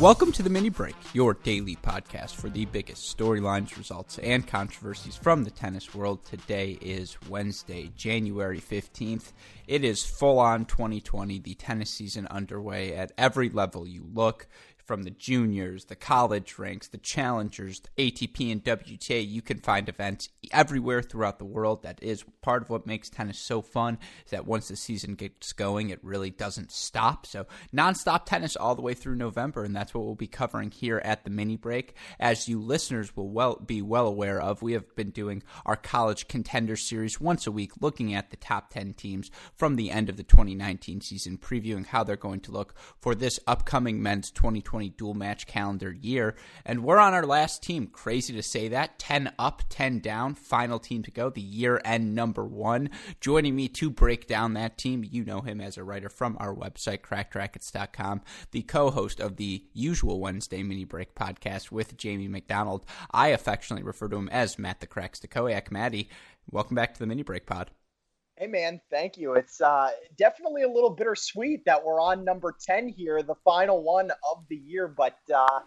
Welcome to the Mini Break, your daily podcast for the biggest storylines, results, and controversies from the tennis world. Today is Wednesday, January 15th. It is full on 2020, the tennis season underway at every level you look from the juniors, the college ranks, the challengers, the ATP and WTA. You can find events everywhere throughout the world. That is part of what makes tennis so fun. Is that once the season gets going, it really doesn't stop. So nonstop tennis all the way through November, and that's what we'll be covering here at the mini break. As you listeners will well be well aware of, we have been doing our college contender series once a week, looking at the top ten teams from the end of the 2019 season, previewing how they're going to look for this upcoming men's 2020 2020 dual match calendar year. And we're on our last team. Crazy to say that. 10 up, 10 down. Final team to go. The year end number one. Joining me to break down that team, you know him as a writer from our website, crackedracquets.com, the co host of the usual Wednesday mini break podcast with Jamie McDonald. I affectionately refer to him as Matt the Cracks Stachowiak. Maddie, welcome back to the mini break pod. Hey man, thank you. It's uh, definitely a little bittersweet that we're on number ten here, the final one of the year. But uh,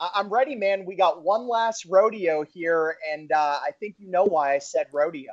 I- am ready, man. We got one last rodeo here, and uh, I think you know why I said rodeo.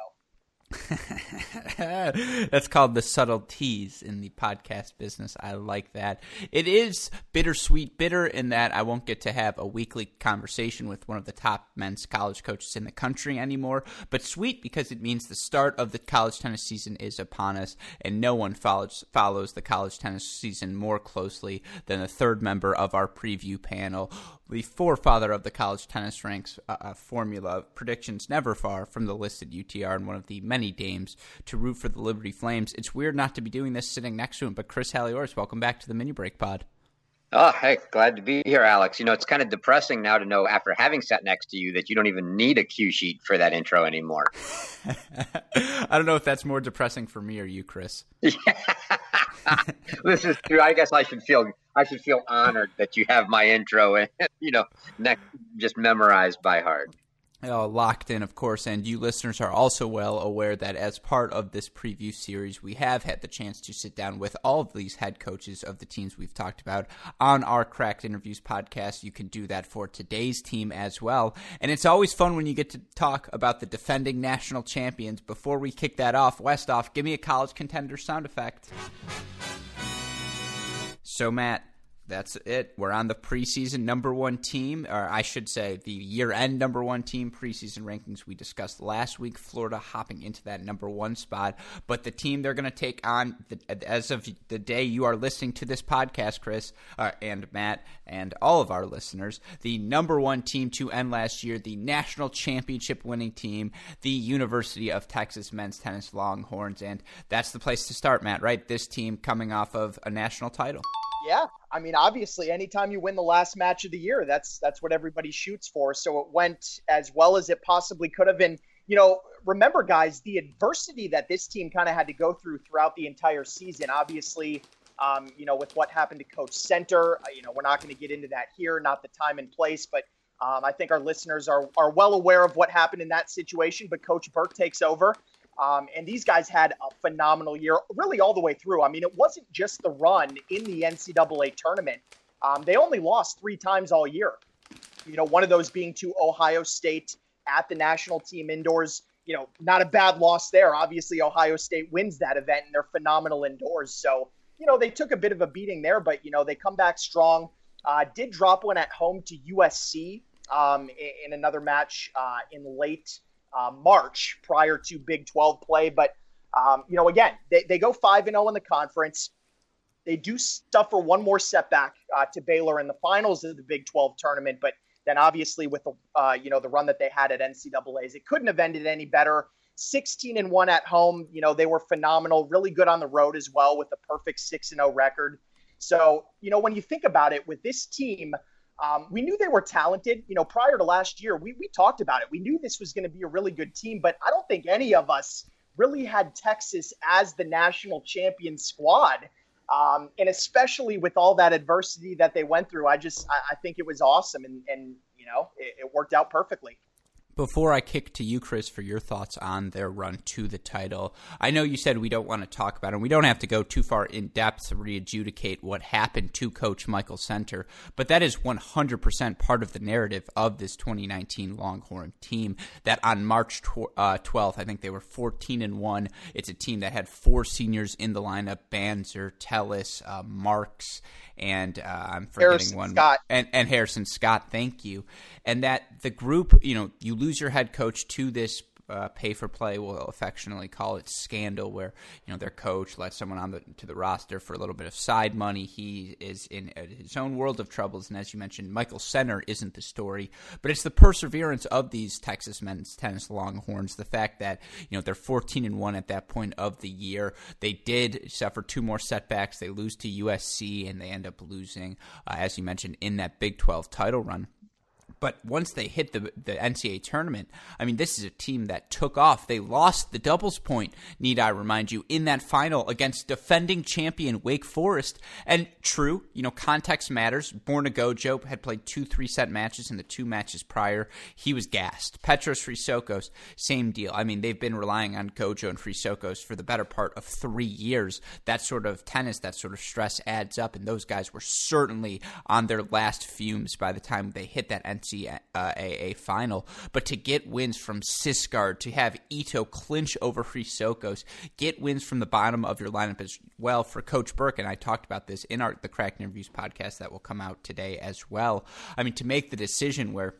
That's called the subtle in the podcast business. I like that. It is bittersweet, bitter in that I won't get to have a weekly conversation with one of the top men's college coaches in the country anymore, but sweet because it means the start of the college tennis season is upon us, and no one follows, follows the college tennis season more closely than the third member of our preview panel, the forefather of the college tennis ranks uh, formula predictions never far from the listed UTR and one of the many dames to root for the Liberty Flames. It's weird not to be doing this sitting next to him, but Chris Halioris, welcome back to the mini break pod. Oh, hey, glad to be here, Alex. You know, it's kind of depressing now to know after having sat next to you that you don't even need a cue sheet for that intro anymore. I don't know if that's more depressing for me or you, Chris. this is true. I guess I should feel I should feel honored that you have my intro and you know, just memorized by heart uh, locked in, of course, and you listeners are also well aware that as part of this preview series, we have had the chance to sit down with all of these head coaches of the teams we've talked about on our Cracked Interviews podcast. You can do that for today's team as well. And it's always fun when you get to talk about the defending national champions. Before we kick that off, Westoff, give me a college contender sound effect. So, Matt, that's it. We're on the preseason number one team, or I should say, the year end number one team preseason rankings we discussed last week. Florida hopping into that number one spot. But the team they're going to take on, the, as of the day you are listening to this podcast, Chris, uh, and Matt, and all of our listeners, the number one team to end last year, the national championship winning team, the University of Texas men's tennis Longhorns. And that's the place to start, Matt, right? This team coming off of a national title. Yeah, I mean, obviously, anytime you win the last match of the year, that's that's what everybody shoots for. So it went as well as it possibly could have. And you know, remember, guys, the adversity that this team kind of had to go through throughout the entire season. Obviously, um, you know, with what happened to Coach Center, uh, you know, we're not going to get into that here, not the time and place, but. Um, I think our listeners are, are well aware of what happened in that situation, but Coach Berque takes over. Um, and these guys had a phenomenal year, really all the way through. I mean, it wasn't just the run in the NCAA tournament. Um, they only lost three times all year. You know, one of those being to Ohio State at the national team indoors. You know, not a bad loss there. Obviously, Ohio State wins that event, and they're phenomenal indoors. So, you know, they took a bit of a beating there, but you know, they come back strong. Uh, did drop one at home to USC um, in, in, another match uh, in late uh, March prior to Big 12 play. But, um, you know, again, they, they go 5 and 0 in the conference. They do suffer one more setback uh, to Baylor in the finals of the Big 12 tournament. But then obviously with the, uh, you know, the run that they had at NCAA's, it couldn't have ended any better. 16 and 1 at home. You know, they were phenomenal, really good on the road as well with a perfect 6 and 0 record. So, you know, when you think about it with this team, um, we knew they were talented. You know, prior to last year, we, we talked about it. We knew this was going to be a really good team, but I don't think any of us really had Texas as the national champion squad. Um, and especially with all that adversity that they went through, I just I, I think it was awesome, and and you know it, it worked out perfectly. Before I kick to you, Chris, for your thoughts on their run to the title, I know you said we don't want to talk about it. And we don't have to go too far in depth to re-adjudicate what happened to Coach Michael Center, but that is 100% part of the narrative of this 2019 Longhorn team. That on March tw- uh, 12th, I think they were 14 and one. It's a team that had four seniors in the lineup: Banzer, Telles, uh, Markes, and uh, I'm forgetting Harrison one, Scott. and and Harrison Scott. Thank you. And that the group, you know, you lose your head coach to this uh, pay for play. We'll affectionately call it scandal, where you know their coach lets someone on the to the roster for a little bit of side money. He is in his own world of troubles, and as you mentioned, Michael Center isn't the story, but it's the perseverance of these Texas men's tennis Longhorns. The fact that you know they're 14 and one at that point of the year. They did suffer two more setbacks. They lose to USC, and they end up losing, uh, as you mentioned, in that Big 12 title run. But once they hit the the NCAA tournament, I mean, this is a team that took off. They lost the doubles point, need I remind you, in that final against defending champion Wake Forest. And true, you know, context matters. Borna Gojo had played two three set matches in the two matches prior. He was gassed. Petros Chrysochos, same deal. I mean, they've been relying on Gojo and Chrysochos for the better part of three years. That sort of tennis, that sort of stress adds up, and those guys were certainly on their last fumes by the time they hit that NCAA NCAA uh, final. But to get wins from Sigsgaard, to have Ito clinch over Chrysochos, get wins from the bottom of your lineup as well for Coach Berque. And I talked about this in our the Cracked Interviews podcast that will come out today as well. I mean, to make the decision where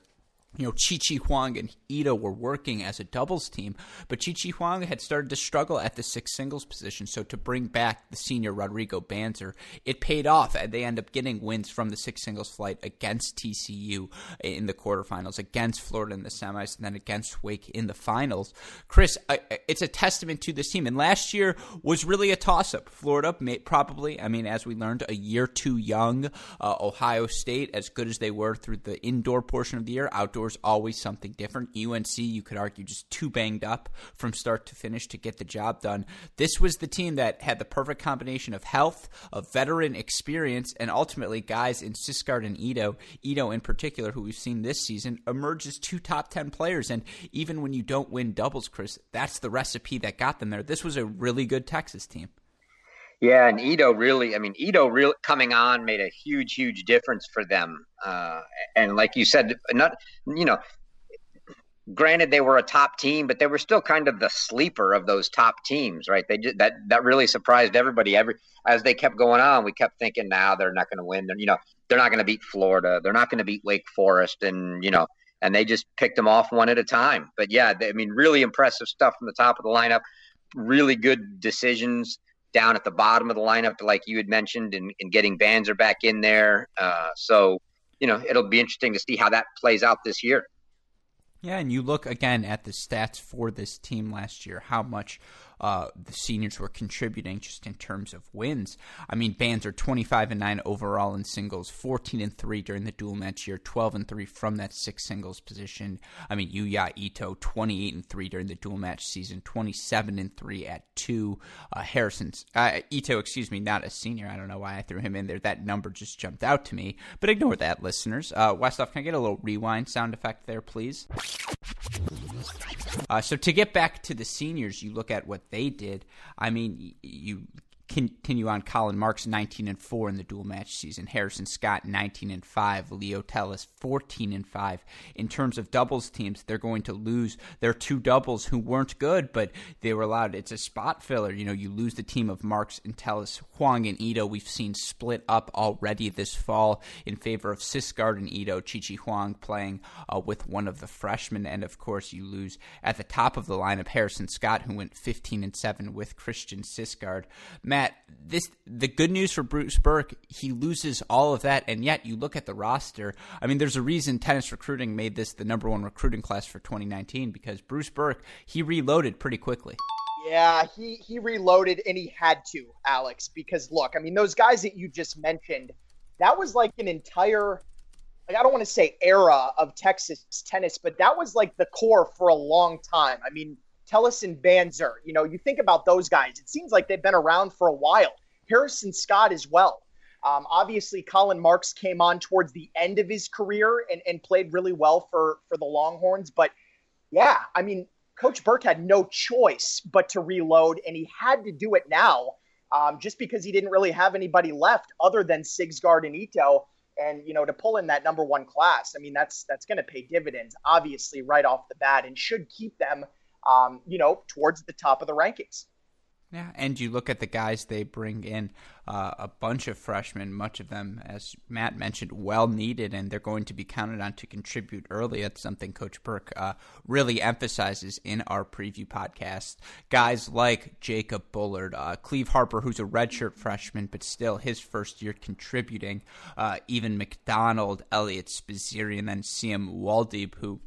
you know, Chi Chi Huang and Ito were working as a doubles team, but Chi Chi Huang had started to struggle at the six singles position. So to bring back the senior Rodrigo Banzer, it paid off. and They end up getting wins from the six singles flight against TCU in the quarterfinals, against Florida in the semis, and then against Wake in the finals. Chris, it's a testament to this team. And last year was really a toss up. Florida, probably, I mean, as we learned, a year too young. Uh, Ohio State, as good as they were through the indoor portion of the year, outdoor outdoors always something different. UNC, you could argue, just too banged up from start to finish to get the job done. This was the team that had the perfect combination of health, of veteran experience, and ultimately guys in Sigsgaard and Ito, Ito in particular, who we've seen this season, emerges two top 10 players. And even when you don't win doubles, Chris, that's the recipe that got them there. This was a really good Texas team. Yeah, and Ito really, I mean, Ito really coming on made a huge, huge difference for them. Uh, and like you said, not, you know, granted they were a top team, but they were still kind of the sleeper of those top teams, right? They just, that that really surprised everybody. Every as they kept going on, we kept thinking, now nah, they're not going to win. They're, you know, they're not going to beat Florida. They're not going to beat Wake Forest, and you know, and they just picked them off one at a time. But yeah, they, I mean, really impressive stuff from the top of the lineup. Really good decisions down at the bottom of the lineup, like you had mentioned, and, and getting Banzer back in there. Uh, so, you know, it'll be interesting to see how that plays out this year. Yeah, and you look again at the stats for this team last year, how much uh, the seniors were contributing just in terms of wins. I mean, Banzer 25 and 9 overall in singles, 14 and 3 during the dual match year, 12 and 3 from that six singles position. I mean, Yuya Ito 28 and 3 during the dual match season, 27 and 3 at two. Uh, Harrison's uh, Ito, excuse me, not a senior. I don't know why I threw him in there. That number just jumped out to me, but ignore that, listeners. Uh, Westoff, can I get a little rewind sound effect there, please? Uh, so to get back to the seniors, you look at what they did. I mean, you continue on Colin Markes 19 and 4 in the dual match season. Harrison Scott 19 and 5. Leo Telles 14 and 5. In terms of doubles teams, they're going to lose their two doubles who weren't good, but they were allowed. It's a spot filler. You know, you lose the team of Markes and Telles, Huang and Ito. We've seen split up already this fall in favor of Sigsgaard and Ito. Chichi Huang playing uh, with one of the freshmen, and of course you lose at the top of the lineup Harrison Scott, who went 15 and 7 with Christian Sigsgaard. Matt Matt, this the good news for Bruce Berque, he loses all of that, and yet you look at the roster. I mean, there's a reason tennis recruiting made this the number one recruiting class for 2019 because Bruce Berque he reloaded pretty quickly. Yeah, he he reloaded and he had to, Alex, because look, I mean, those guys that you just mentioned, that was like an entire like I don't want to say era of Texas tennis, but that was like the core for a long time. I mean, Telles and Banzer, you know, you think about those guys, it seems like they've been around for a while. Harrison Scott as well. Um, obviously, Colin Markes came on towards the end of his career and, and played really well for for the Longhorns. But yeah, I mean, Coach Berque had no choice but to reload, and he had to do it now, um, just because he didn't really have anybody left other than Sigsgaard and Ito. And you know, to pull in that number one class, I mean, that's that's going to pay dividends, obviously, right off the bat, and should keep them, um, you know, towards the top of the rankings. Yeah, and you look at the guys they bring in, uh, a bunch of freshmen, much of them, as Matt mentioned, well needed, and they're going to be counted on to contribute early. That's something Coach Berque uh, really emphasizes in our preview podcast. Guys like Jacob Bullard, uh, Cleeve Harper, who's a redshirt freshman, but still his first year contributing, uh, Evin McDonald, Eliot Spizzirri, and then Siem Woldeab, who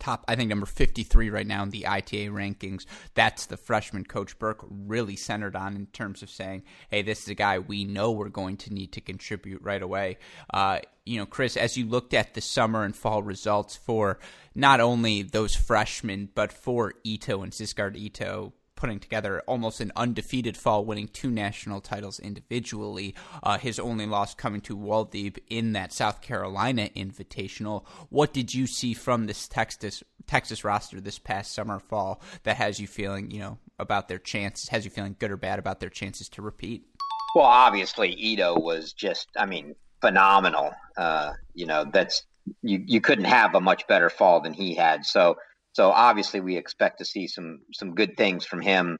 top, I think, number 53 right now in the ITA rankings. That's the freshman coach Berque really centered on in terms of saying, hey, this is a guy we know we're going to need to contribute right away. Uh, you know, Chris, as you looked at the summer and fall results for not only those freshmen, but for Ito and Sigsgaard Ito, putting together almost an undefeated fall, winning two national titles individually. Uh, his only loss coming to Woldeab in that South Carolina Invitational. What did you see from this Texas Texas roster this past summer fall that has you feeling, you know, about their chances? Has you feeling good or bad about their chances to repeat? Well, obviously, Ito was just, I mean, phenomenal. Uh, you know, that's you you couldn't have a much better fall than he had. So so obviously, we expect to see some some good things from him.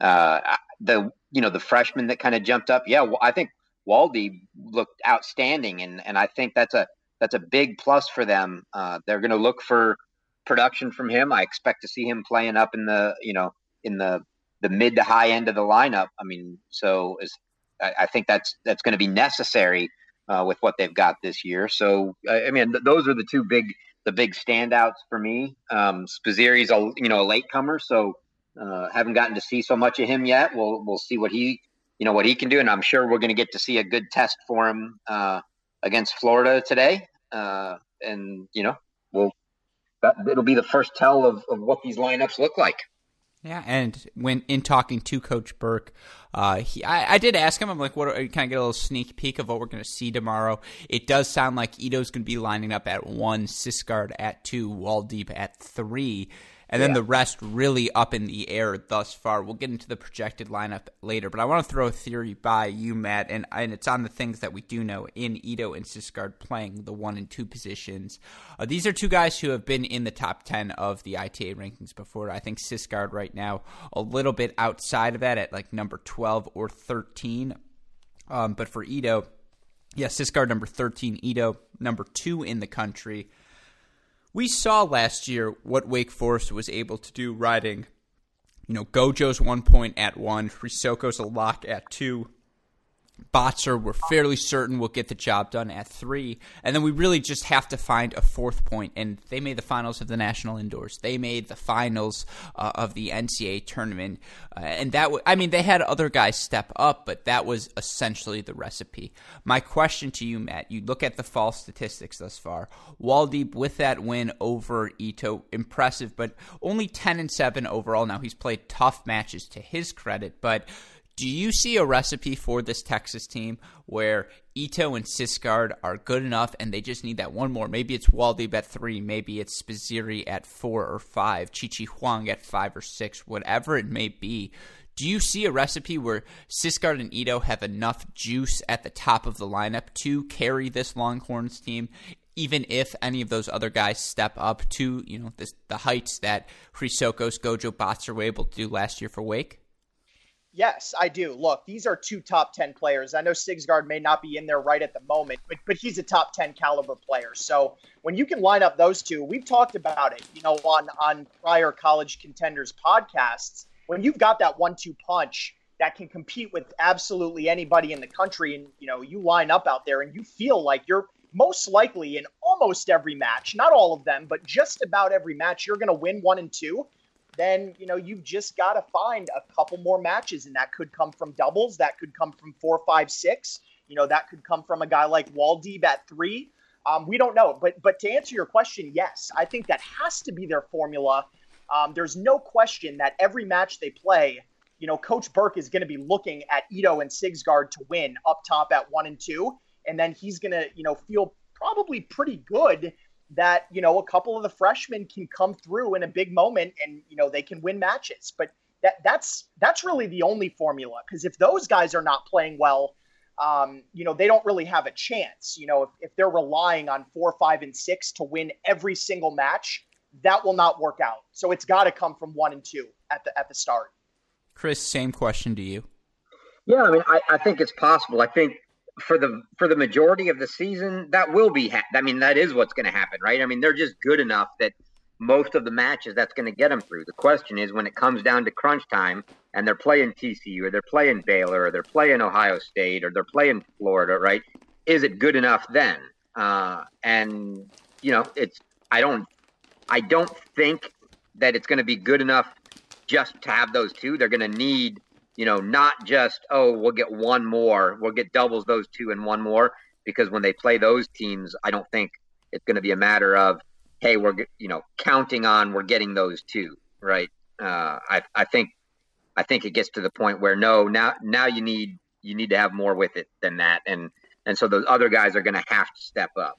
Uh, the you know the freshman that kind of jumped up, yeah, I think Waldy looked outstanding, and and I think that's a that's a big plus for them. Uh, they're going to look for production from him. I expect to see him playing up in the you know in the the mid to high end of the lineup. I mean, so is I, I think that's that's going to be necessary uh, with what they've got this year. So I, I mean, th- those are the two big the big standouts for me. Um, Spizzirri's a you know a latecomer, so uh, haven't gotten to see so much of him yet. We'll we'll see what he you know what he can do, and I'm sure we're going to get to see a good test for him uh, against Florida today. Uh, and you know we'll that, it'll be the first tell of, of what these lineups look like. Yeah, and when in talking to Coach Berque, uh, he, I, I, did ask him. I'm like, "What? Can I get a little sneak peek of what we're going to see tomorrow?" It does sound like Ito's going to be lining up at one, Sigsgaard at two, Woldeab at three and then yeah. the rest really up in the air thus far. We'll get into the projected lineup later, but I want to throw a theory by you, Matt, and, and it's on the things that we do know in Ito and Sigsgaard playing the one and two positions. Uh, these are two guys who have been in the top 10 of the ITA rankings before. I think Sigsgaard right now a little bit outside of that at like number 12 or 13. Um, but for Ito, yeah, Sigsgaard number 13, Ito number two in the country. We saw last year what Wake Forest was able to do riding, you know, Gojo's one point at one, Chrysochos a lock at two, Botzer, we're fairly certain will get the job done at three. And then we really just have to find a fourth point. And they made the finals of the national indoors. They made the finals uh, of the NCAA tournament. Uh, and that, w- I mean, they had other guys step up, but that was essentially the recipe. My question to you, Matt, you look at the fall statistics thus far. Woldeab with that win over Ito, impressive, but only 10 and 7 overall. Now, he's played tough matches to his credit, but do you see a recipe for this Texas team where Ito and Sigsgaard are good enough and they just need that one more? Maybe it's Woldeab at three, maybe it's Spizzirri at four or five, Chi Chi Huang at five or six, whatever it may be. Do you see a recipe where Sigsgaard and Ito have enough juice at the top of the lineup to carry this Longhorns team, even if any of those other guys step up to you know the, heights that Chrysochos, Gojo, Bots were able to do last year for Wake? Yes, I do. Look, these are two top 10 players. I know Sigsgaard may not be in there right at the moment, but, but he's a top 10 caliber player. So when you can line up those two, we've talked about it, you know, on, on prior college contenders podcasts. When you've got that one two punch, that can compete with absolutely anybody in the country. And, you know, you line up out there and you feel like you're most likely in almost every match, not all of them, but just about every match, you're going to win one and two. Then, you know, you've just got to find a couple more matches. And that could come from doubles. That could come from four, five, six. You know, that could come from a guy like Woldeab at three. Um, we don't know. But, but to answer your question, yes, I think that has to be their formula. Um, there's no question that every match they play, you know, Coach Berque is going to be looking at Ito and Sigsgaard to win up top at one and two, and then he's going to, you know, feel probably pretty good that you know a couple of the freshmen can come through in a big moment and you know they can win matches. But that that's that's really the only formula because if those guys are not playing well. Um, you know, they don't really have a chance. You know, if, if they're relying on four, five, and six to win every single match, that will not work out. So it's got to come from one and two at the at the start. Chris, same question to you. Yeah, I mean, I, I think it's possible. I think for the for the majority of the season, that will be. Ha- I mean, that is what's going to happen, right? I mean, they're just good enough that most of the matches that's going to get them through. The question is when it comes down to crunch time and they're playing TCU or they're playing Baylor or they're playing Ohio State or they're playing Florida, right? Is it good enough then? Uh, and you know, it's I don't I don't think that it's going to be good enough just to have those two. They're going to need, you know, not just, oh, we'll get one more, we'll get doubles those two and one more. Because when they play those teams, I don't think it's going to be a matter of, hey, we're, you know, counting on we're getting those two, right? Uh, I, I think, I think it gets to the point where no, now, now you need, you need to have more with it than that, and and so those other guys are going to have to step up.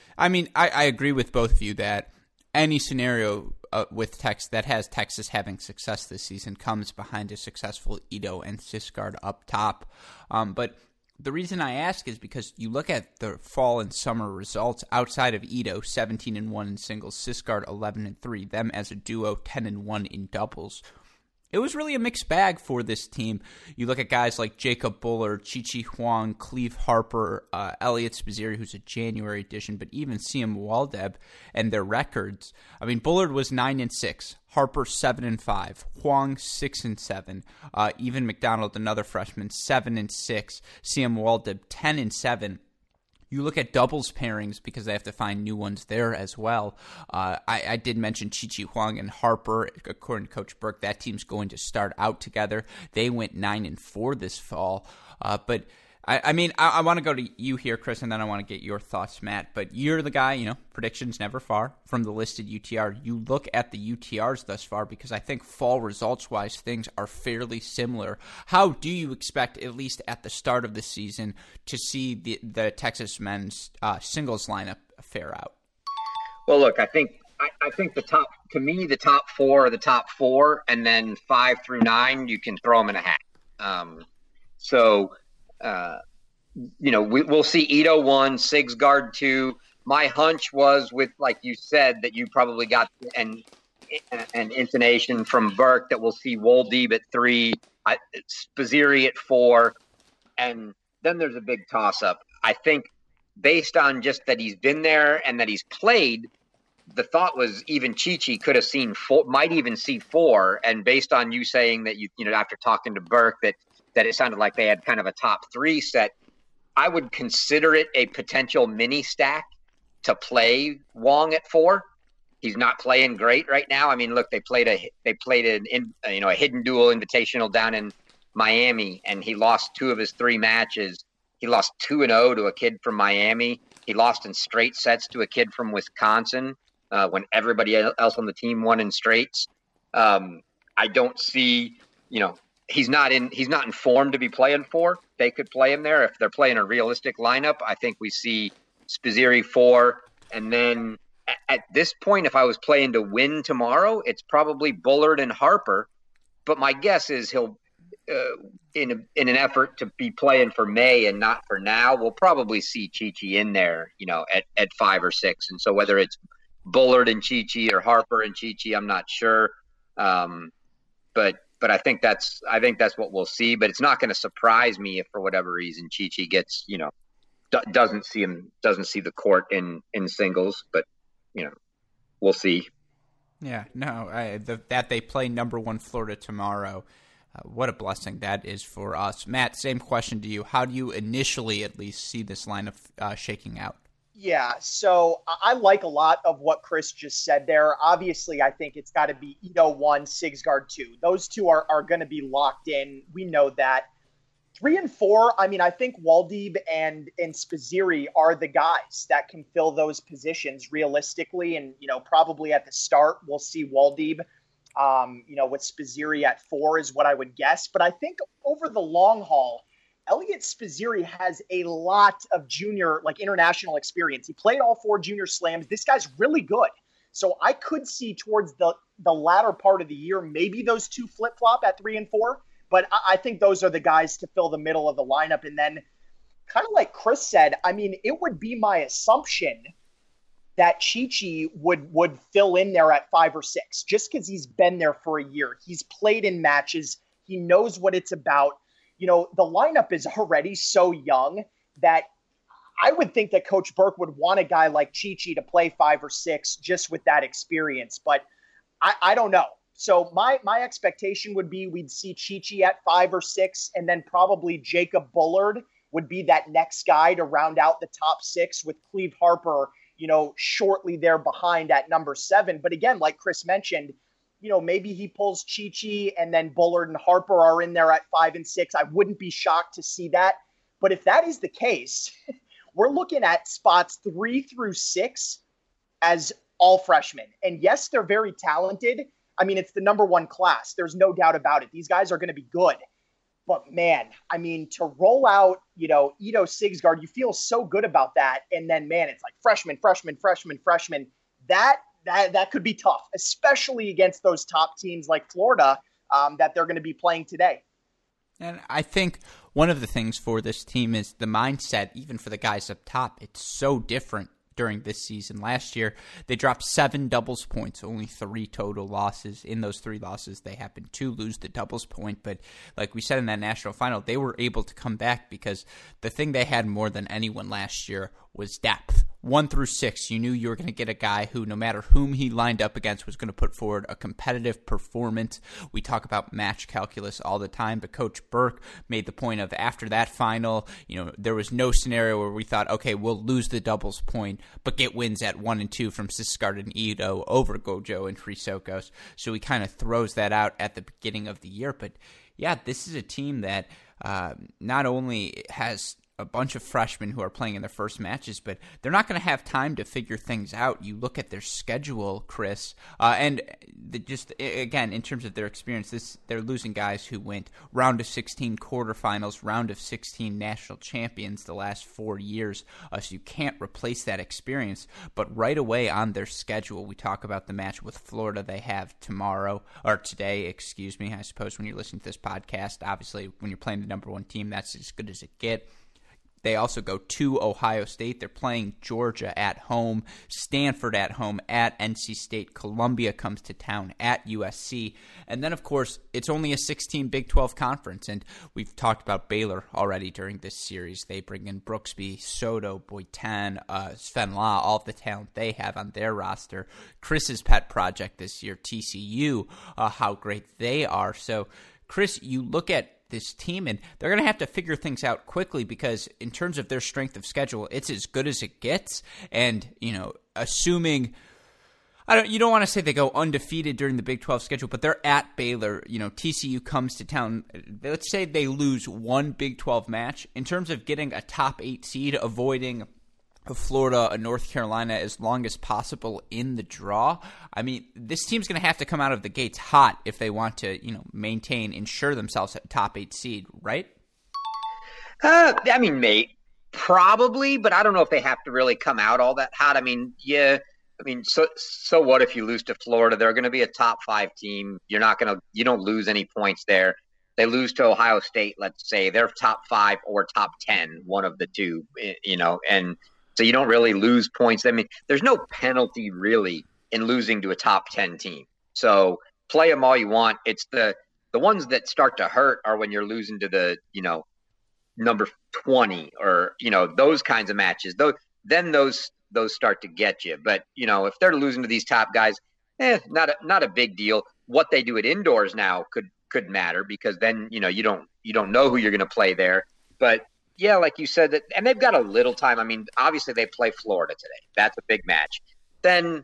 I mean, I, I agree with both of you that any scenario uh, with Texas that has Texas having success this season comes behind a successful Ito and Sigsgaard up top. Um, but the reason I ask is because you look at the fall and summer results outside of Ito, 17 and 1 in singles, Sigsgaard 11 and 3, them as a duo 10 and 1 in doubles it was really a mixed bag for this team. You look at guys like Jacob Bullard, Chi Chi Huang, Cleeve Harper, uh, Eliot Spizzirri, who's a January addition, but even Siem Woldeab and their records. I mean, Bullard was nine and six, Harper seven and five, Huang six and seven, uh, Evin McDonald, another freshman, seven and six, Siem Woldeab ten and seven. You look at doubles pairings because they have to find new ones there as well. Uh, I, I, did mention Chi Chi Huang and Harper. According to Coach Berque, that team's going to start out together. They went nine and four this fall, uh, but I, I mean, I, I want to go to you here, Chris, and then I want to get your thoughts, Matt. But you're the guy, you know, predictions never far from the listed UTR. You look at the UTRs thus far because I think fall results wise, things are fairly similar. How do you expect, at least at the start of the season, to see the, the Texas men's uh, singles lineup fare out? Well, look, I think I, think the top to me the top four are the top four, and then five through nine you can throw them in a hat. Um, so uh, you know, we, will see Ito one, Sigsgaard two. My hunch was with, like you said, that you probably got an an intonation from Berque that we'll see Woldeab at three, Spizzirri at four, and then there's a big toss up. I think based on just that he's been there and that he's played, the thought was even Chi Chi could have seen four, might even see four. And based on you saying that you, you know, after talking to Berque that that it sounded like they had kind of a top three set. I would consider it a potential mini stack to play Huang at four. He's not playing great right now. I mean, look, they played a they played an in, you know a hidden duel invitational down in Miami, and he lost two of his three matches. He lost two and zero oh to a kid from Miami. He lost in straight sets to a kid from Wisconsin uh, when everybody else on the team won in straights. Um, I don't see, you know, he's not in he's not informed to be playing for. They could play him there if they're playing a realistic lineup. I think we see Spizzirri four, and then at this point, if I was playing to win tomorrow, it's probably Bullard and Harper. But my guess is he'll uh, in a, in an effort to be playing for May and not for now, we'll probably see Chi Chi in there, you know, at, at five or six. And so whether it's Bullard and Chi Chi or Harper and Chi Chi, I'm not sure. Um, but but I think that's I think that's what we'll see. But it's not going to surprise me if for whatever reason Chi Chi gets you know d- doesn't see him doesn't see the court in in singles. But you know we'll see. Yeah, no, I, the, that they play number one Florida tomorrow. Uh, what a blessing that is for us. Matt, same question to you. How do you initially, at least, see this lineup uh, shaking out? Yeah, so I like a lot of what Chris just said there. Obviously, I think it's got to be Ito one, Sigsgaard two. Those two are, are going to be locked in. We know that. Three and four, I mean, I think Woldeab and and Spizzirri are the guys that can fill those positions realistically. And, you know, probably at the start, we'll see Woldeab, um, you know, with Spizzirri at four is what I would guess. But I think over the long haul, Eliot Spizzirri has a lot of junior, like international experience. He played all four junior slams. This guy's really good. So I could see towards the the latter part of the year, maybe those two flip flop at three and four. But I, I think those are the guys to fill the middle of the lineup. And then, kind of like Chris said, I mean, it would be my assumption that Chi Chi would would fill in there at five or six, just because he's been there for a year. He's played in matches. He knows what it's about you know, the lineup is already so young that I would think that Coach Berque would want a guy like Chi Chi to play five or six just with that experience. But I, I don't know. So my my expectation would be we'd see Chi Chi at five or six, and then probably Jacob Bullard would be that next guy to round out the top six with Cleeve Harper, you know, shortly there behind at number seven. But again, like Chris mentioned, you know, maybe he pulls Chi Chi and then Bullard and Harper are in there at five and six. I wouldn't be shocked to see that. But if that is the case, we're looking at spots three through six as all freshmen. And yes, they're very talented. I mean, it's the number one class. There's no doubt about it. These guys are going to be good. But man, I mean, to roll out, you know, Ito Sigsgaard, you feel so good about that. And then, man, it's like freshman, freshman, freshman, freshman. That that that could be tough, especially against those top teams like Florida um, that they're going to be playing today. And I think one of the things for this team is the mindset, even for the guys up top. It's so different during this season. Last year, they dropped seven doubles points, only three total losses. In those three losses, they happened to lose the doubles point. But like we said in that national final, they were able to come back because the thing they had more than anyone last year was depth. One through six, you knew you were going to get a guy who, no matter whom he lined up against, was going to put forward a competitive performance. We talk about match calculus all the time, but Coach Berque made the point of after that final, you know, there was no scenario where we thought, okay, we'll lose the doubles point, but get wins at one and two from Sigsgaard and Ito over Gojo and Chrysochos. So he kind of throws that out at the beginning of the year. But yeah, this is a team that uh, not only has a bunch of freshmen who are playing in their first matches, but they're not going to have time to figure things out. You look at their schedule, Chris, uh, and the, just again in terms of their experience, this they're losing guys who went round of 16 quarterfinals, round of 16 national champions the last four years. Uh, so you can't replace that experience. But right away on their schedule, we talk about the match with Florida they have tomorrow or today, excuse me. I suppose when you're listening to this podcast, obviously when you're playing the number one team, that's as good as it get. They also go to Ohio State. They're playing Georgia at home, Stanford at home, at NC State. Columbia comes to town at USC. And then, of course, it's only a 16 Big 12 conference. And we've talked about Baylor already during this series. They bring in Brooksby, Soto, Boitan, uh, Sven Lah, all the talent they have on their roster. Chris's pet project this year, TCU, uh, how great they are. So, Chris, you look at this team, and they're going to have to figure things out quickly because, in terms of their strength of schedule, it's as good as it gets. And you know, assuming. I don't, you don't want to say they go undefeated during the Big 12 schedule, but they're at Baylor. You know, TCU comes to town. Let's say they lose one Big 12 match. In terms of getting a top eight seed, avoiding of Florida and North Carolina as long as possible in the draw. I mean, this team's going to have to come out of the gates hot if they want to, you know, maintain, ensure themselves a top eight seed, right? Uh, I mean, mate, probably, but I don't know if they have to really come out all that hot. I mean, yeah. I mean, so so what if you lose to Florida? They're going to be a top five team. You're not going to, you don't lose any points there. they lose to Ohio State, let's say they're top five or top ten, one of the two, you know, and so you don't really lose points. I mean, there's no penalty really in losing to a top 10 team. So play them all you want. It's the, the ones that start to hurt are when you're losing to the, you know, number 20 or, you know, those kinds of matches. Those, then those, those start to get you. But, you know, if they're losing to these top guys, eh, not a, not a big deal. What they do at indoors now could could matter because then you know you don't you don't know who you're going to play there. But yeah, like you said, that and they've got a little time. I mean, obviously they play Florida today. That's a big match. Then,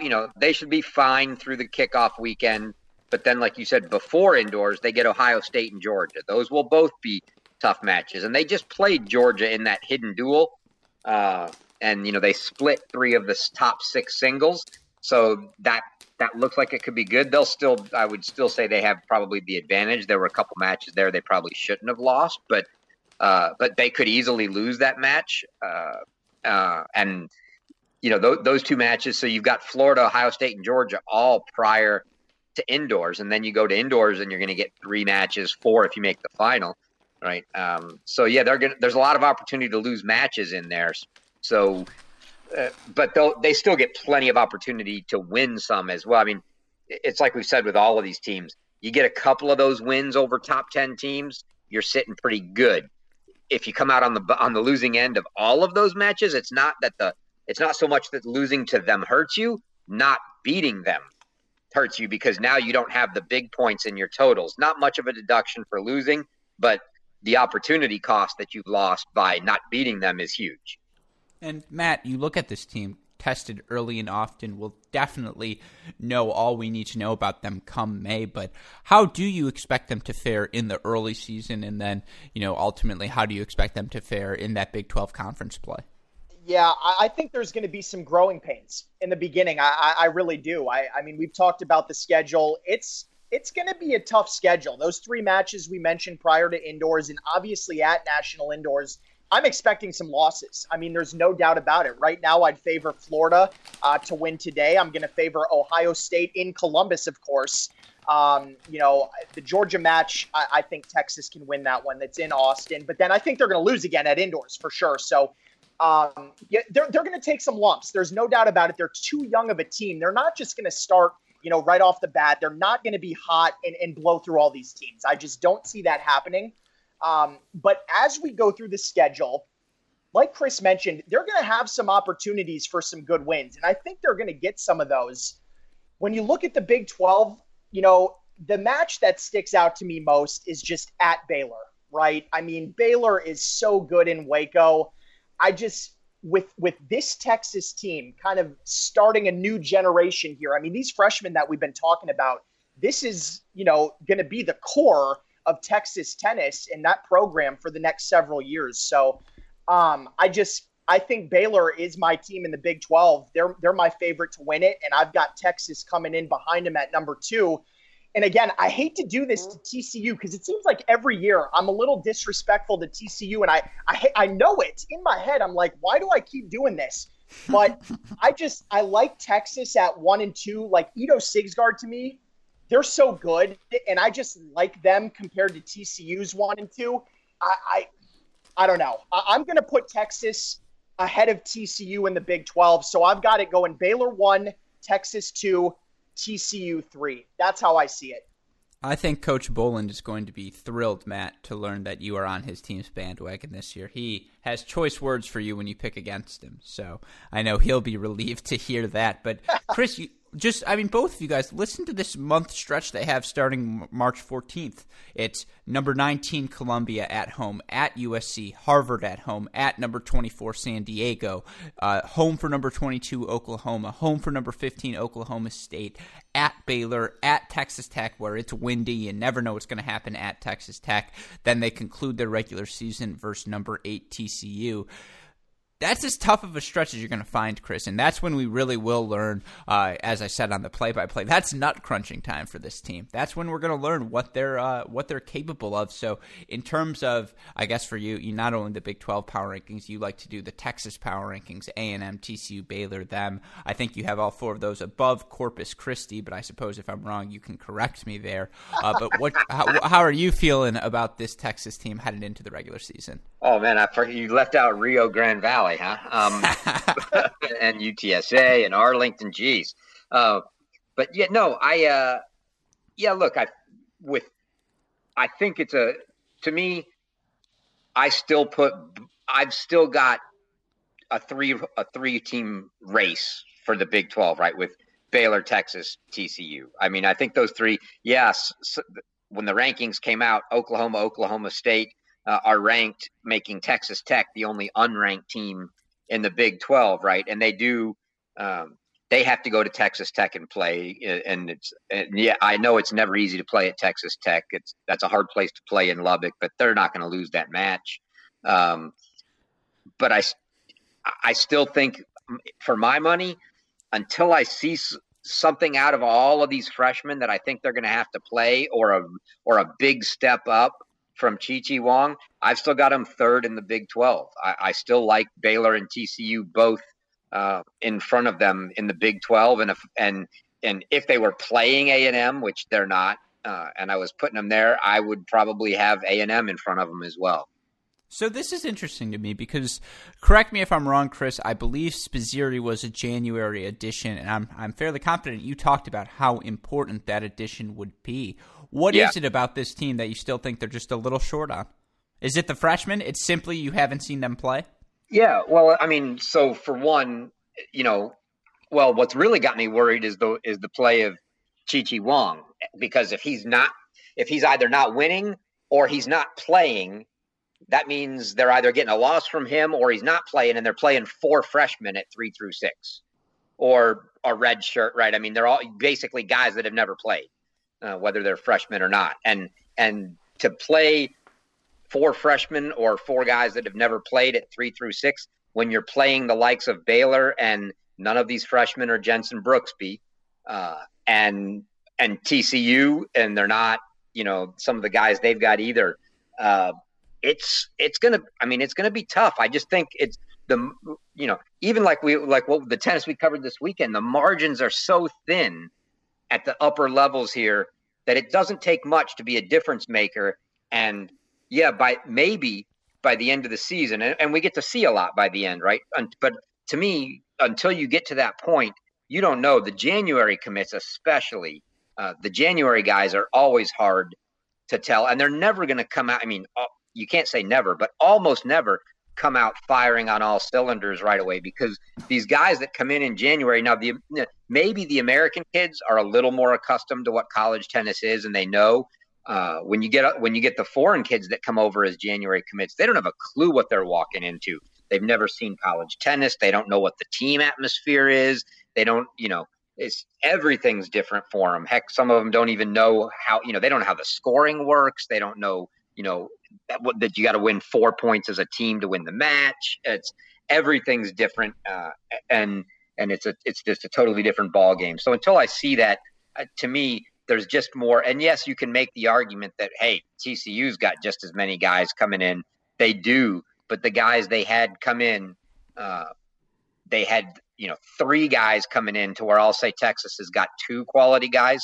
you know, they should be fine through the kickoff weekend. But then, like you said, before indoors, they get Ohio State and Georgia. Those will both be tough matches. And they just played Georgia in that hidden duel. Uh, and, you know, they split three of the top six singles. So that that looks like it could be good. They'll still, I would still say they have probably the advantage. There were a couple matches there they probably shouldn't have lost, but uh, but they could easily lose that match. Uh, uh, and you know th- those two matches. So you've got Florida, Ohio State, and Georgia all prior to indoors, and then you go to indoors and you're going to get three matches, four if you make the final, right? Um, so yeah, gonna, there's a lot of opportunity to lose matches in there. So uh, but they still get plenty of opportunity to win some as well. I mean, it's like we've said with all of these teams. You get a couple of those wins over top ten teams, you're sitting pretty good. If you come out on the on the losing end of all of those matches, it's not that the it's not so much that losing to them hurts you, not beating them hurts you because now you don't have the big points in your totals. Not much of a deduction for losing, but the opportunity cost that you've lost by not beating them is huge. And Matt, you look at this team tested early and often. We'll definitely know all we need to know about them come May. But how do you expect them to fare in the early season, and then you know ultimately how do you expect them to fare in that Big Twelve conference play? Yeah, I think there's going to be some growing pains in the beginning. I, I really do. I, I mean, we've talked about the schedule. It's it's going to be a tough schedule. Those three matches we mentioned prior to indoors, and obviously at national indoors I'm expecting some losses. I mean, there's no doubt about it. Right now, I'd favor Florida uh, to win today. I'm going to favor Ohio State in Columbus, of course. Um, you know, the Georgia match, I, I, think Texas can win that one. That's in Austin. But then I think they're going to lose again at indoors for sure. So, um, yeah, they're, they're going to take some lumps. There's no doubt about it. They're too young of a team. They're not just going to start, you know, right off the bat. They're not going to be hot and, and blow through all these teams. I just don't see that happening. Um, but as we go through the schedule, like Chris mentioned, they're going to have some opportunities for some good wins. And I think they're going to get some of those. When you look at the Big 12, you know, the match that sticks out to me most is just at Baylor, right? I mean, Baylor is so good in Waco. I just with with this Texas team kind of starting a new generation here. I mean, these freshmen that we've been talking about, this is, you know, going to be the core of Texas tennis in that program for the next several years. So um, I just I think Baylor is my team in the Big 12. They're they're my favorite to win it, and I've got Texas coming in behind them at number two. And again, I hate to do this to TCU because it seems like every year I'm a little disrespectful to TCU, and I I I know it in my head. I'm like, why do I keep doing this? But I just I like Texas at one and two. Like Ito Sigsgaard to me they're so good, and I just like them compared to TCU's one and two. I I, I don't know. I, am going to put Texas ahead of TCU in the Big 12, so I've got it going Baylor one, Texas two, TCU three. That's how I see it. I think Coach Boland is going to be thrilled, Matt, to learn that you are on his team's bandwagon this year. He has choice words for you when you pick against him, so I know he'll be relieved to hear that. But Chris, you, just I mean both of you guys listen to this month stretch they have starting March 14th. It's number 19 Columbia at home, at USC, Harvard at home, at number 24 San Diego, uh, home for number 22 Oklahoma, home for number 15 Oklahoma State, at Baylor, at Texas Tech where it's windy, you never know what's going to happen at Texas Tech. Then they conclude their regular season versus number 8 TCU that's as tough of a stretch as you're going to find, Chris. And that's when we really will learn, uh, as I said on the play-by-play. That's nut crunching time for this team. That's when we're going to learn what they're uh, what they're capable of. So, in terms of, I guess for you, you not only the Big 12 power rankings, you like to do the Texas power rankings, A&M, TCU, Baylor, them. I think you have all four of those above Corpus Christi, but I suppose if I'm wrong, you can correct me there. Uh, but what? how, how are you feeling about this Texas team headed into the regular season? Oh man, I you left out Rio Grande Valley, huh? Um, and UTSA and Arlington. Geez, uh, but yeah, no, I uh, yeah, look, I with I think it's a to me, I still put I've still got a three a three team race for the Big Twelve, right? With Baylor, Texas, TCU. I mean, I think those three. Yes, when the rankings came out, Oklahoma, Oklahoma State, uh, are ranked, making Texas Tech the only unranked team in the Big 12, right? And they do, um, they have to go to Texas Tech and play. And it's, and yeah, I know it's never easy to play at Texas Tech. It's that's a hard place to play in Lubbock, but they're not going to lose that match. Um, but I, I still think, for my money, until I see something out of all of these freshmen that I think they're going to have to play, or a or a big step up from Chi Chi Huang, I've still got him third in the Big 12. I, I still like Baylor and TCU both uh, in front of them in the Big 12. And if, and, and if they were playing A&M, which they're not, uh, and I was putting them there, I would probably have A&M in front of them as well. So this is interesting to me because, correct me if I'm wrong, Chris. I believe Spizzirri was a January edition, and I'm I'm fairly confident you talked about how important that edition would be. What yeah. is it about this team that you still think they're just a little short on? Is it the freshmen? It's simply you haven't seen them play? Yeah, well, I mean, so for one, you know, well, what's really got me worried is the is the play of Chi Chi Huang because if he's not if he's either not winning or he's not playing, that means they're either getting a loss from him or he's not playing and they're playing four freshmen at 3 through 6 or a red shirt, right? I mean, they're all basically guys that have never played uh, whether they're freshmen or not. And and to play four freshmen or four guys that have never played at three through six, when you're playing the likes of Baylor and none of these freshmen are Jenson Brooksby, uh, and and TCU, and they're not, you know, some of the guys they've got either. Uh, it's it's gonna. I mean, it's gonna be tough. I just think it's the you know even like we like what the tennis we covered this weekend. The margins are so thin at the upper levels here that it doesn't take much to be a difference maker. And yeah, by maybe by the end of the season, and, and we get to see a lot by the end, right? But to me, until you get to that point, you don't know. The January commits, especially uh, the January guys, are always hard to tell, and they're never going to come out. I mean, you can't say never, but almost never come out firing on all cylinders right away because these guys that come in in January now the maybe the American kids are a little more accustomed to what college tennis is and they know uh, when you get when you get the foreign kids that come over as January commits they don't have a clue what they're walking into. They've never seen college tennis. They don't know what the team atmosphere is. They don't you know it's everything's different for them heck some of them don't even know how you know they don't know how the scoring works. They don't know you know that, you got to win four points as a team to win the match. It's everything's different, uh, and and it's a it's just a totally different ball game. So until I see that, uh, to me, there's just more. And yes, you can make the argument that hey, TCU's got just as many guys coming in. They do, but the guys they had come in, uh, they had you know three guys coming in to where I'll say Texas has got two quality guys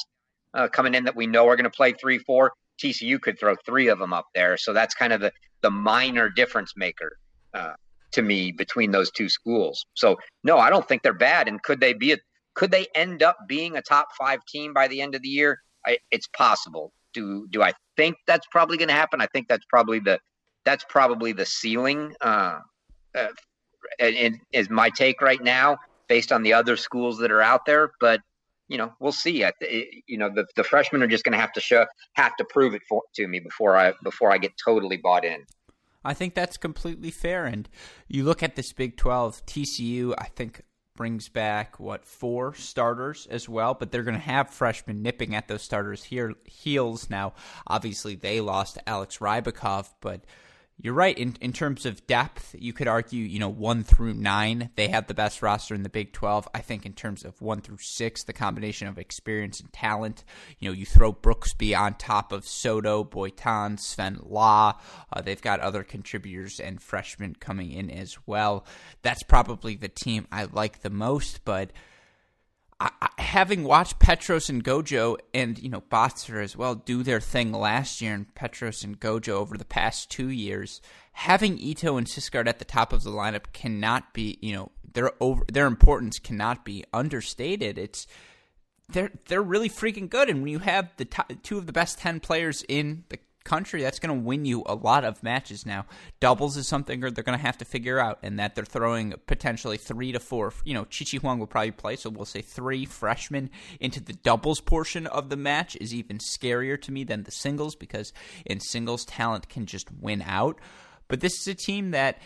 uh, coming in that we know are going to play three four. TCU could throw three of them up there. So that's kind of the, the minor difference maker uh, to me between those two schools. So no, I don't think they're bad. And could they be a, could they end up being a top five team by the end of the year? I, it's possible. Do do I think that's probably going to happen? I think that's probably the that's probably the ceiling. Uh, uh, and, and is my take right now based on the other schools that are out there. But you know, we'll see. I, you know, the, the freshmen are just going to have to show, have to prove it for, to me before I before I get totally bought in. I think that's completely fair. And you look at this Big Twelve, TCU. I think brings back what four starters as well, but they're going to have freshmen nipping at those starters here heels now. Obviously, they lost Alex Rybakov, but You're right. In in terms of depth, you could argue, you know, one through nine, they have the best roster in the Big Twelve. I think in terms of one through six, the combination of experience and talent, you know, you throw Brooksby on top of Soto, Boitan, Sven Lah. Uh, they've got other contributors and freshmen coming in as well. That's probably the team I like the most, but I, having watched Petros and Gojo and you know Botzer as well do their thing last year, and Petros and Gojo over the past two years, having Ito and Sigsgaard at the top of the lineup cannot be you know their over their importance cannot be understated. It's they're they're really freaking good, and when you have the top, two of the best ten players in the country, that's going to win you a lot of matches now. Doubles is something or they're going to have to figure out, and that they're throwing potentially three to four. You know, Chi Chi Huang will probably play, so we'll say three freshmen into the doubles portion of the match is even scarier to me than the singles because in singles, talent can just win out. But this is a team that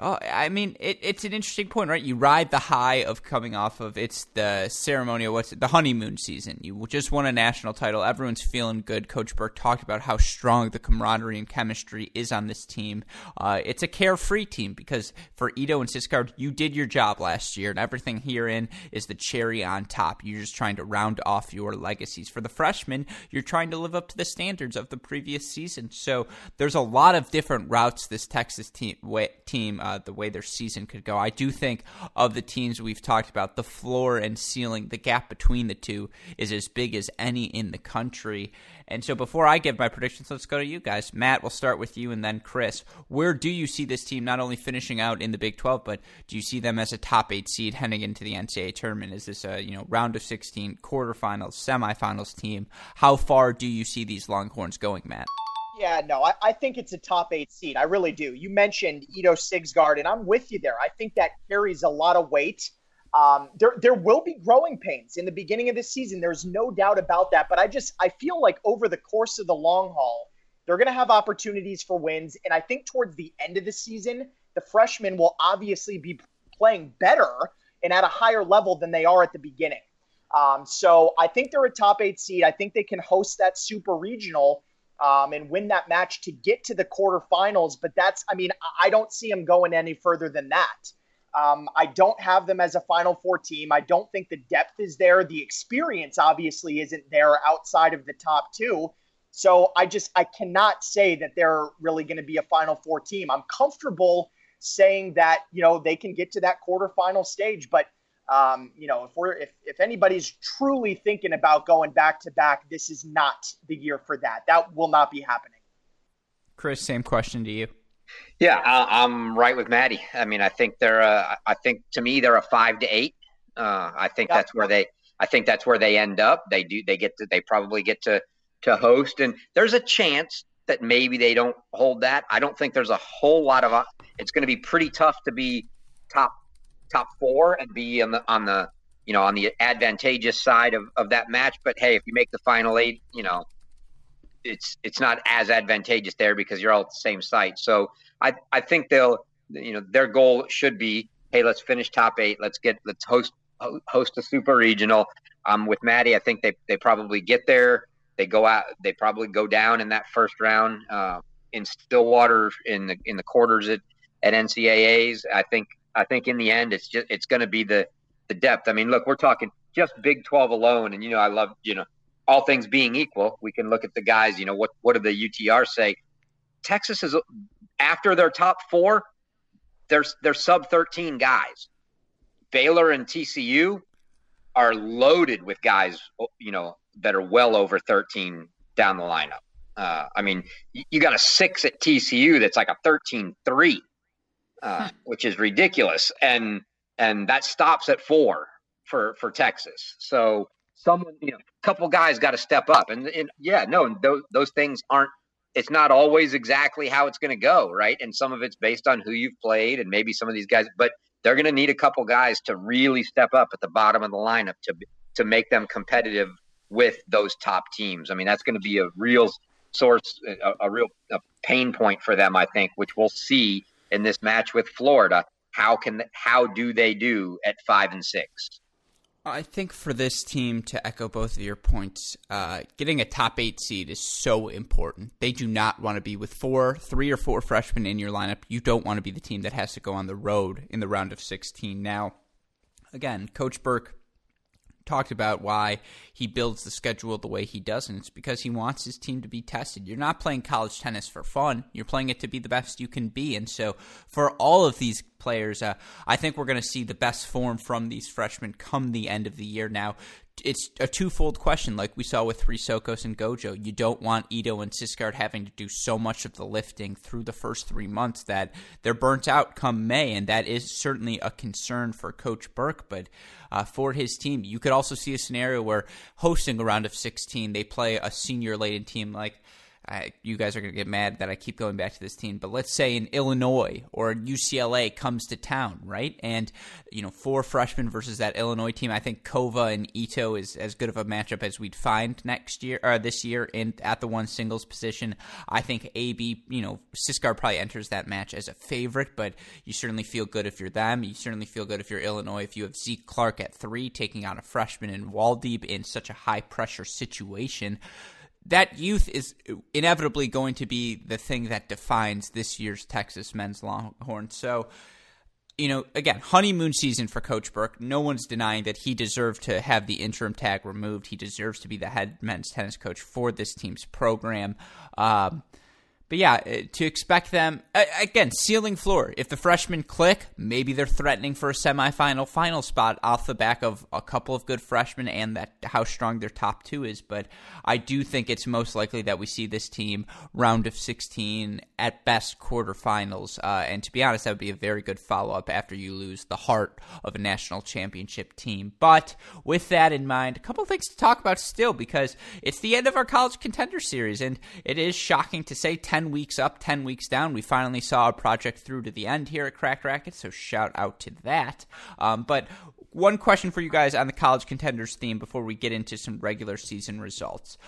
Oh, I mean, it, it's an interesting point, right? You ride the high of coming off of it's the ceremonial, what's it, the honeymoon season. You just won a national title. Everyone's feeling good. Coach Berque talked about how strong the camaraderie and chemistry is on this team. Uh, it's a carefree team because for Ito and Sigsgaard, you did your job last year, and everything herein is the cherry on top. You're just trying to round off your legacies. For the freshmen, you're trying to live up to the standards of the previous season. So there's a lot of different routes this Texas team team uh, the way their season could go. I do think of the teams we've talked about, the floor and ceiling, the gap between the two is as big as any in the country. And so before I give my predictions, let's go to you guys. Matt, we'll start with you and then Chris. Where do you see this team not only finishing out in the Big 12, but do you see them as a top eight seed heading into the NCAA tournament? Is this a you know round of 16, quarterfinals, semifinals team? How far do you see these Longhorns going, Matt? Yeah, no, I, I, think it's a top eight seed. I really do. You mentioned Ito Sigsgaard, and I'm with you there. I think that carries a lot of weight. Um, there, there will be growing pains in the beginning of this season. There's no doubt about that. But I just, I feel like over the course of the long haul, they're going to have opportunities for wins. And I think towards the end of the season, the freshmen will obviously be playing better and at a higher level than they are at the beginning. Um, so I think they're a top eight seed. I think they can host that super regional um, and win that match to get to the quarterfinals. But that's, I mean, I don't see them going any further than that. Um, I don't have them as a Final Four team. I don't think the depth is there. The experience obviously isn't there outside of the top two. So I just I cannot say that they're really going to be a Final Four team. I'm comfortable saying that you know they can get to that quarterfinal stage, but um, you know, if we're if if anybody's truly thinking about going back to back, this is not the year for that. That will not be happening. Chris, same question to you. Yeah, I, am right with Maddie. I mean, I think they're. A, I think to me they're a five to eight. Uh, I think that's where they. I think that's where they end up. They do. They get to. They probably get to to host, and there's a chance that maybe they don't hold that. I don't think there's a whole lot of. It's going to be pretty tough to be top top four and be on the on the you know on the advantageous side of, of that match. But hey, if you make the final eight, you know it's it's not as advantageous there because you're all at the same site. So I I think they'll you know their goal should be hey let's finish top eight let's get let's host host a super regional. Um, with Maddie, I think they they probably get there. They go out. They probably go down in that first round uh, in Stillwater in the in the quarters at at NCAA's. I think I think in the end, it's just it's going to be the the depth. I mean, look, we're talking just Big Twelve alone, and you know, I love you know, all things being equal, we can look at the guys. You know, what what do the UTR say? Texas is after their top four, there's they're sub thirteen guys. Baylor and TCU are loaded with guys, you know, that are well over thirteen down the lineup. Uh, I mean, you got a six at TCU that's like a 13 3 uh, which is ridiculous. And and that stops at four for for Texas. So someone, you know, a couple guys got to step up. And, and yeah, no, those those things aren't. It's not always exactly how it's going to go, right? And some of it's based on who you've played, and maybe some of these guys, but they're going to need a couple guys to really step up at the bottom of the lineup to to make them competitive with those top teams. I mean, that's going to be a real source, a, a real a pain point for them, I think, which we'll see in this match with Florida. How can how do they do at five and six? I think for this team, to echo both of your points, uh, getting a top eight seed is so important. They do not want to be with four, three or four freshmen in your lineup. You don't want to be the team that has to go on the road in the round of 16. Now, again, Coach Berque talked about why he builds the schedule the way he does, and it's because he wants his team to be tested. You're not playing college tennis for fun, you're playing it to be the best you can be. And so, for all of these players, uh, I think we're going to see the best form from these freshmen come the end of the year. Now, it's a twofold question, like we saw with Chrysochos and Gojo. You don't want Ito and Sigsgaard having to do so much of the lifting through the first three months that they're burnt out come May, and that is certainly a concern for Coach Berque. But uh, for his team, you could also see a scenario where hosting a round of 16, they play a senior laden team like I, you guys are going to get mad that I keep going back to this team, but let's say in Illinois or UCLA comes to town, right? And, you know, four freshmen versus that Illinois team. I think Kova and Ito is as good of a matchup as we'd find next year or this year in at the one singles position. I think AB, you know, Sigsgaard probably enters that match as a favorite, but you certainly feel good if you're them. You certainly feel good if you're Illinois. If you have Zeke Clark at three, taking on a freshman in Woldeab in such a high pressure situation that youth is inevitably going to be the thing that defines this year's Texas men's Longhorns. So, you know, again, honeymoon season for Coach Berque. No one's denying that he deserved to have the interim tag removed. He deserves to be the head men's tennis coach for this team's program. Um, but yeah, uh, to expect them again, ceiling floor. If the freshmen click, maybe they're threatening for a semifinal final spot off the back of a couple of good freshmen and that how strong their top two is. But I do think it's most likely that we see this team round of 16 at best quarterfinals. Uh, and to be honest, that would be a very good follow up after you lose the heart of a national championship team. But with that in mind, a couple things to talk about still because it's the end of our college contender series, and it is shocking to say 10 10 weeks up, 10 weeks down. We finally saw a project through to the end here at Cracked Racquets, so shout out to that. Um, but one question for you guys on the college contenders theme before we get into some regular season results.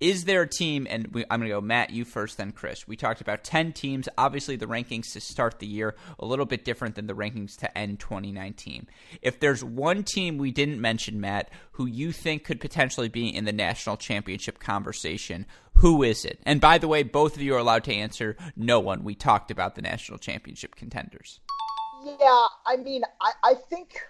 Is there a team, and we, I'm going to go Matt, you first, then Chris. We talked about 10 teams. Obviously, the rankings to start the year a little bit different than the rankings to end 2019. If there's one team we didn't mention, Matt, who you think could potentially be in the national championship conversation, who is it? And by the way, both of you are allowed to answer no one. We talked about the national championship contenders. Yeah, I mean, I, I think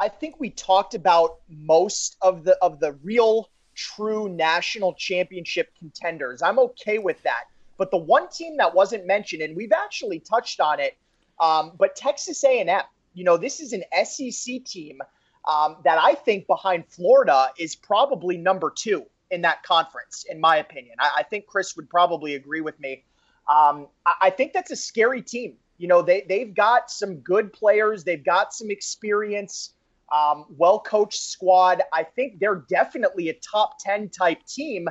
I think we talked about most of the of the real true national championship contenders. I'm okay with that. But the one team that wasn't mentioned, and we've actually touched on it, um, but Texas A&M. You know, this is an SEC team um, that I think behind Florida is probably number two in that conference, in my opinion. I, I think Chris would probably agree with me. Um, I, I think that's a scary team. You know, they they've got some good players, they've got some experience um, well coached squad. I think they're definitely a top 10 type team.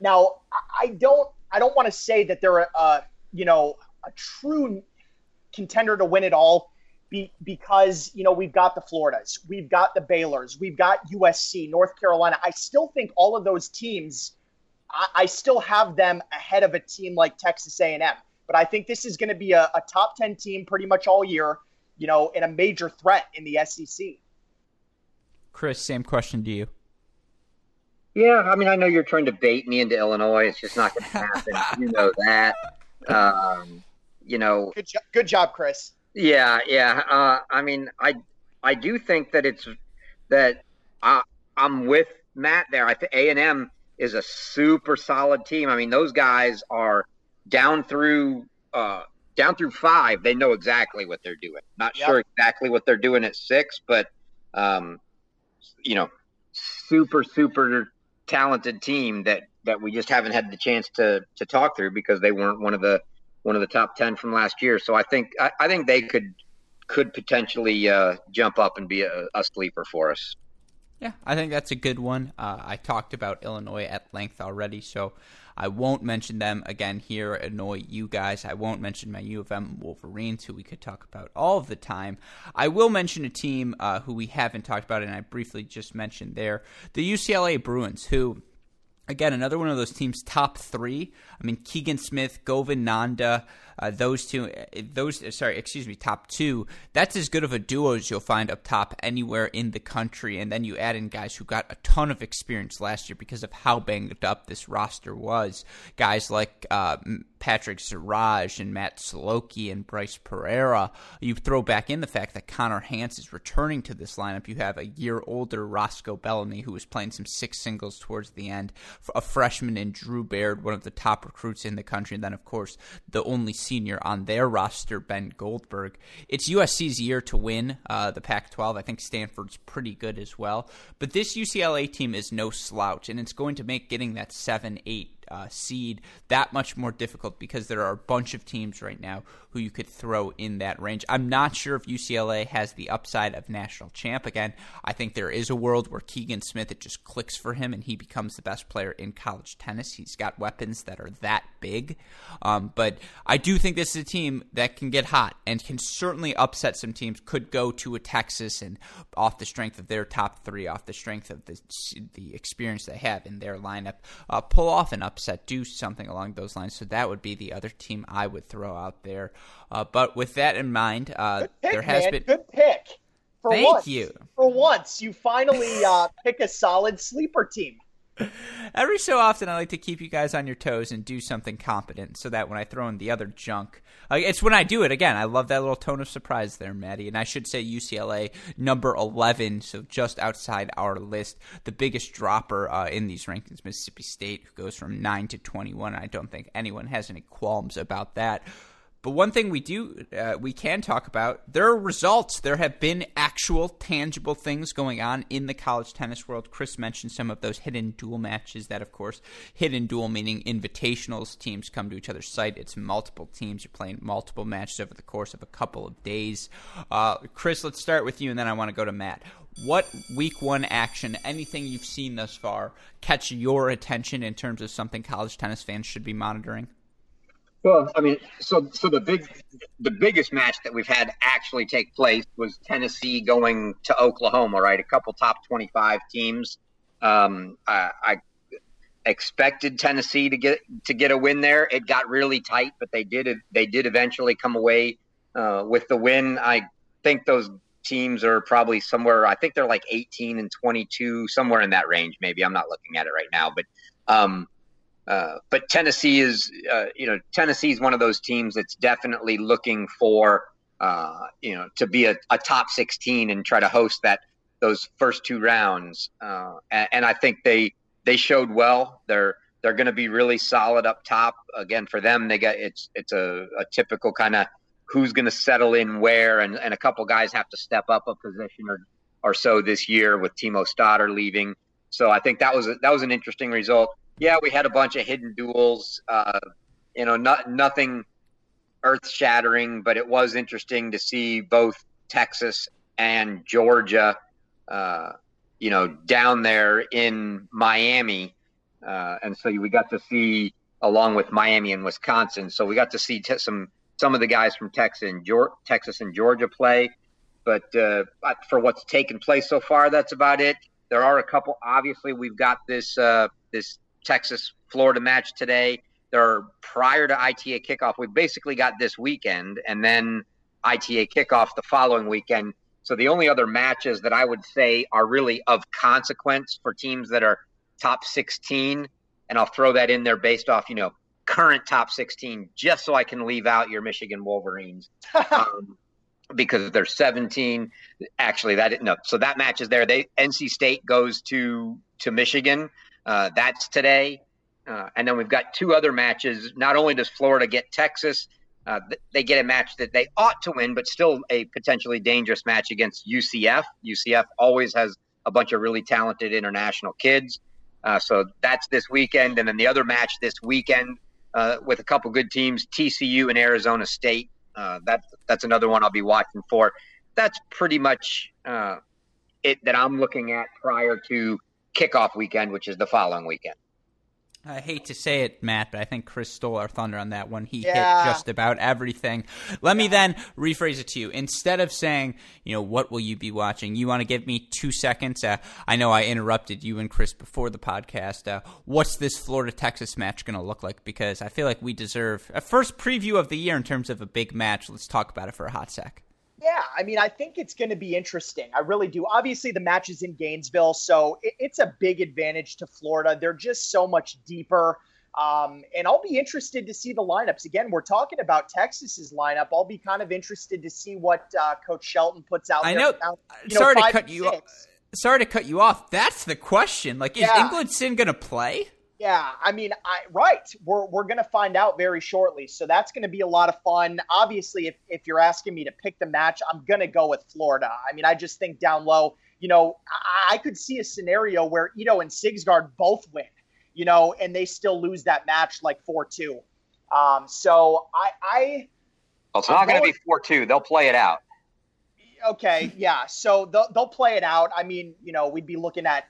Now, I don't I don't want to say that they're a, a, you know a true contender to win it all be, because you know we've got the Floridas, we've got the Baylors, we've got USC, North Carolina. I still think all of those teams, I, still have them ahead of a team like Texas A&M. But I think this is going to be a, a top 10 team pretty much all year, you know, and a major threat in the SEC. Chris, same question to you. Yeah, I mean, I know you're trying to bait me into Illinois. It's just not going to happen. you know that. Um, you know. Good, jo- good job, Chris. Yeah, yeah. Uh, I mean, I I do think that it's that I, I'm with Matt there. I think A and M is a super solid team. I mean, those guys are down through uh, down through five. They know exactly what they're doing. Not yep. sure exactly what they're doing at six, but um, you know, super super talented team that that we just haven't had the chance to to talk through because they weren't one of the one of the top ten from last year. So I think I, I think they could could potentially uh, jump up and be a, a sleeper for us. Yeah, I think that's a good one. Uh, I talked about Illinois at length already, so I won't mention them again here, annoy you guys. I won't mention my U of M Wolverines, who we could talk about all of the time. I will mention a team uh, who we haven't talked about, and I briefly just mentioned there the UCLA Bruins, who again, another one of those teams, top three. I mean, Keegan Smith, Govind Nanda, uh, those two, those sorry, excuse me, top two. That's as good of a duo as you'll find up top anywhere in the country. And then you add in guys who got a ton of experience last year because of how banged up this roster was. Guys like uh, Patrick Zahraj and Matt Saloki and Bryce Pereira. You throw back in the fact that Connor Hance is returning to this lineup. You have a year older Roscoe Bellamy who was playing some six singles towards the end, a freshman in Drew Baird, one of the top recruits in the country, and then of course the only senior on their roster, Ben Goldberg. It's USC's year to win uh, the Pac-12. I think Stanford's pretty good as well, but this UCLA team is no slouch, and it's going to make getting that seven, eight uh, seed that much more difficult because there are a bunch of teams right now who you could throw in that range. I'm not sure if UCLA has the upside of national champ again. I think there is a world where Keegan Smith it just clicks for him and he becomes the best player in college tennis. He's got weapons that are that big, um, but I do think this is a team that can get hot and can certainly upset some teams. Could go to a Texas and off the strength of their top three, off the strength of the the experience they have in their lineup, uh, pull off an upset, do something along those lines. So that would be the other team I would throw out there. Uh, but with that in mind, uh, pick, there has man. been good pick. For Thank once, you. For once, you finally uh, pick a solid sleeper team. Every so often, I like to keep you guys on your toes and do something competent, so that when I throw in the other junk, it's when I do it again. I love that little tone of surprise there, Maddie. And I should say UCLA number eleven, so just outside our list, the biggest dropper uh, in these rankings, Mississippi State, who goes from nine to twenty-one. I don't think anyone has any qualms about that. But one thing we do, uh, we can talk about, there are results. There have been actual, tangible things going on in the college tennis world. Chris mentioned some of those hidden dual matches. That, of course, hidden dual meaning invitationals. Teams come to each other's site. It's multiple teams. You're playing multiple matches over the course of a couple of days. Uh, Chris, let's start with you, and then I want to go to Matt. What week one action, anything you've seen thus far, catch your attention in terms of something college tennis fans should be monitoring? Well, I mean, so so the big, the biggest match that we've had actually take place was Tennessee going to Oklahoma. Right, a couple top twenty-five teams. Um, I, I expected Tennessee to get to get a win there. It got really tight, but they did they did eventually come away uh, with the win. I think those teams are probably somewhere. I think they're like eighteen and twenty-two, somewhere in that range. Maybe I'm not looking at it right now, but. Um, uh, but Tennessee is, uh, you know, Tennessee is one of those teams that's definitely looking for, uh, you know, to be a, a, top 16 and try to host that those first two rounds. Uh, and, and, I think they they showed well. They're they're going to be really solid up top. Again, for them, they got it's it's a, a typical kind of who's going to settle in where, and, and a couple guys have to step up a position or or so this year with Timo Stodder leaving. So I think that was a, that was an interesting result yeah, we had a bunch of hidden duels. Uh, you know, not nothing earth shattering, but it was interesting to see both Texas and Georgia. Uh, you know, down there in Miami, uh, and so we got to see along with Miami and Wisconsin. So we got to see some some of the guys from Texas and Georgia, Texas and Georgia play. But uh, for what's taken place so far, that's about it. There are a couple. Obviously, we've got this uh, this Texas Florida match today. There are prior to ITA kickoff. We basically got this weekend and then ITA kickoff the following weekend. So the only other matches that I would say are really of consequence for teams that are top 16, and I'll throw that in there based off, you know, current top 16, just so I can leave out your Michigan Wolverines. um, because they're 17 actually that no so that match is there they nc state goes to to michigan uh, that's today. Uh, and then we've got two other matches. Not only does Florida get Texas, uh, they get a match that they ought to win, but still a potentially dangerous match against UCF. UCF always has a bunch of really talented international kids. Uh, so that's this weekend. And then the other match this weekend uh, with a couple good teams, TCU and Arizona State. Uh, that's that's another one I'll be watching for. That's pretty much it that I'm looking at prior to kickoff weekend, which is the following weekend. I hate to say it, Matt, but I think Chris stole our thunder on that one. He yeah. hit just about everything. Let me then rephrase it to you. Instead of saying, you know, what will you be watching? You want to give me two seconds? Uh, I know I interrupted you and Chris before the podcast. Uh, what's this Florida Texas match going to look like? Because I feel like we deserve a first preview of the year in terms of a big match. Let's talk about it for a hot sec. Yeah, I mean, I think it's going to be interesting. I really do. Obviously, the match is in Gainesville, so it's a big advantage to Florida. They're just so much deeper. Um, and I'll be interested to see the lineups. Again, we're talking about Texas's lineup. I'll be kind of interested to see what uh, Coach Shelton puts out. I know. Now, sorry know, to cut you. Off. Sorry to cut you off. That's the question. Like, is yeah. Sin going to play? Yeah, I mean, I, right. We're, we're going to find out very shortly. So that's going to be a lot of fun. Obviously, if, if you're asking me to pick the match, I'm going to go with Florida. I mean, I just think down low, you know, I, I could see a scenario where Ito and Sigsgaard both win, you know, and they still lose that match like 4 2. Um, so I. I well, it's not going to be 4 2. They'll play it out. Okay, yeah. So they'll, they'll play it out. I mean, you know, we'd be looking at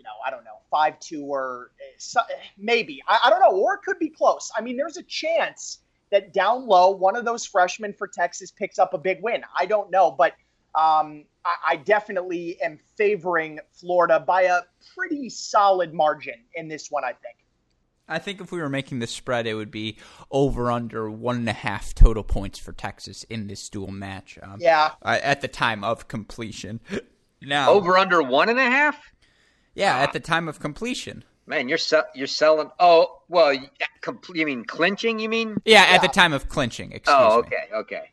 you know, I don't know, five two or eh, maybe I, I don't know, or it could be close. I mean, there's a chance that down low, one of those freshmen for Texas picks up a big win. I don't know, but um, I, I, definitely am favoring Florida by a pretty solid margin in this one. I think. I think if we were making the spread, it would be over under one and a half total points for Texas in this dual match. Um, yeah. At the time of completion. Now over under one and a half. Yeah, at uh, the time of completion. Man, you're se- you're selling. Oh, well, you mean clinching? You mean? Yeah, at the time of clinching. Oh, excuse oh, okay, me. okay.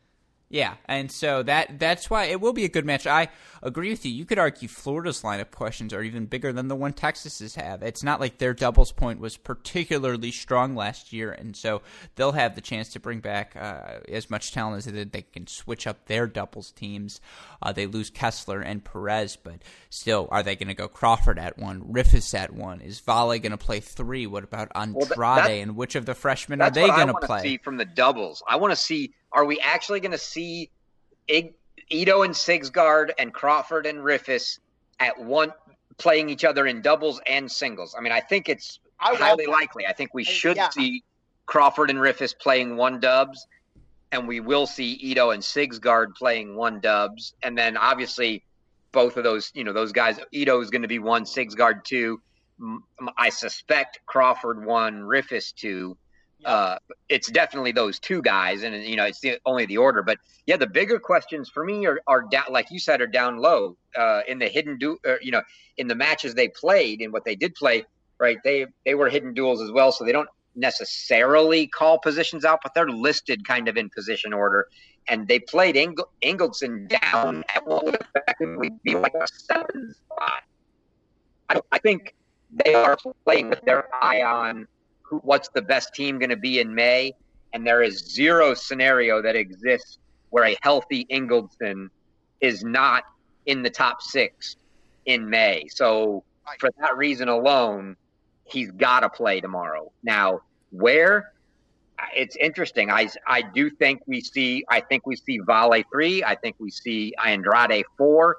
Yeah, and so that that's why it will be a good match. I agree with you. You could argue Florida's lineup questions are even bigger than the one Texas's have. It's not like their doubles point was particularly strong last year, and so they'll have the chance to bring back uh, as much talent as they did. They can switch up their doubles teams. Uh, they lose Kessler and Perez, but still, are they going to go Crawford at one, Riffice at one? Is Vale going to play three? What about Andrade? Well, that, and which of the freshmen are they going to play? See from the doubles, I want to see are we actually going to see Ig- Ito and Sigsgaard and Crawford and Riffice at one playing each other in doubles and singles? I mean, I think it's I highly likely. I think we should yeah. see Crawford and Riffice playing one dubs, and we will see Ito and Sigsgaard playing one dubs, and then obviously both of those, you know, those guys. Ito is going to be one, Sigsgaard two. I suspect Crawford one, Riffice two uh, it's definitely those two guys, and you know it's the, only the order. But yeah, the bigger questions for me are, are down, like you said, are down low uh, in the hidden du- or, you know in the matches they played and what they did play. Right, they they were hidden duels as well, so they don't necessarily call positions out, but they're listed kind of in position order. And they played Ing- Ingildsen down at what would effectively be like a seven spot. I, I think they are playing with their eye on who, what's the best team going to be in May, and there is zero scenario that exists where a healthy Ingildsen is not in the top six in May. So for that reason alone, he's got to play tomorrow. Now, where? It's interesting. I, I do think we see. I think we see Vale three. I think we see Andrade four,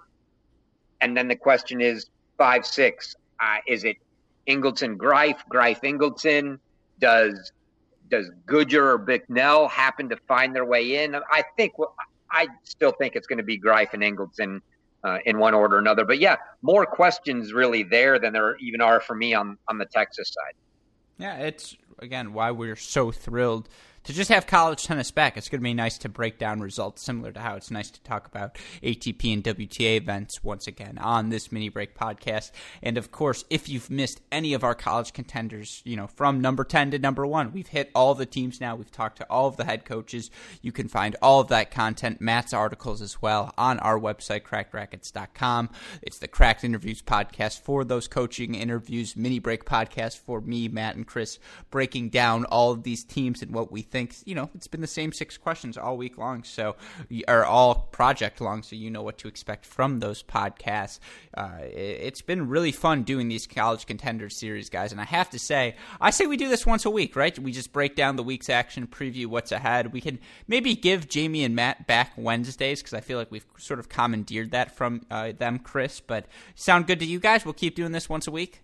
and then the question is five six. Uh, is it Ingildsen Greif, Greif Ingildsen. Does does Goodger or Bicknell happen to find their way in? I think I still think it's going to be Greif and Ingildsen uh, in one order or another. But yeah, more questions really there than there even are for me on on the Texas side. Yeah, it's again why we're so thrilled to just have college tennis back. It's going to be nice to break down results, similar to how it's nice to talk about ATP and WTA events once again on this mini break podcast. And of course, if you've missed any of our college contenders, you know, from number 10 to number one, we've hit all the teams now. We've talked to all of the head coaches. You can find all of that content, Matt's articles as well, on our website, crackedracquets.com. It's the Cracked Interviews podcast for those coaching interviews, mini break podcast for me, Matt, and Chris, breaking down all of these teams and what we think think you know it's been the same six questions all week long, so or all project long, so you know what to expect from those podcasts. Uh, it's been really fun doing these college contenders series, guys, and I have to say, I say we do this once a week, right? We just break down the week's action, preview what's ahead. We can maybe give Jamie and Matt back Wednesdays because I feel like we've sort of commandeered that from uh, them, Chris. But sound good to you guys? We'll keep doing this once a week.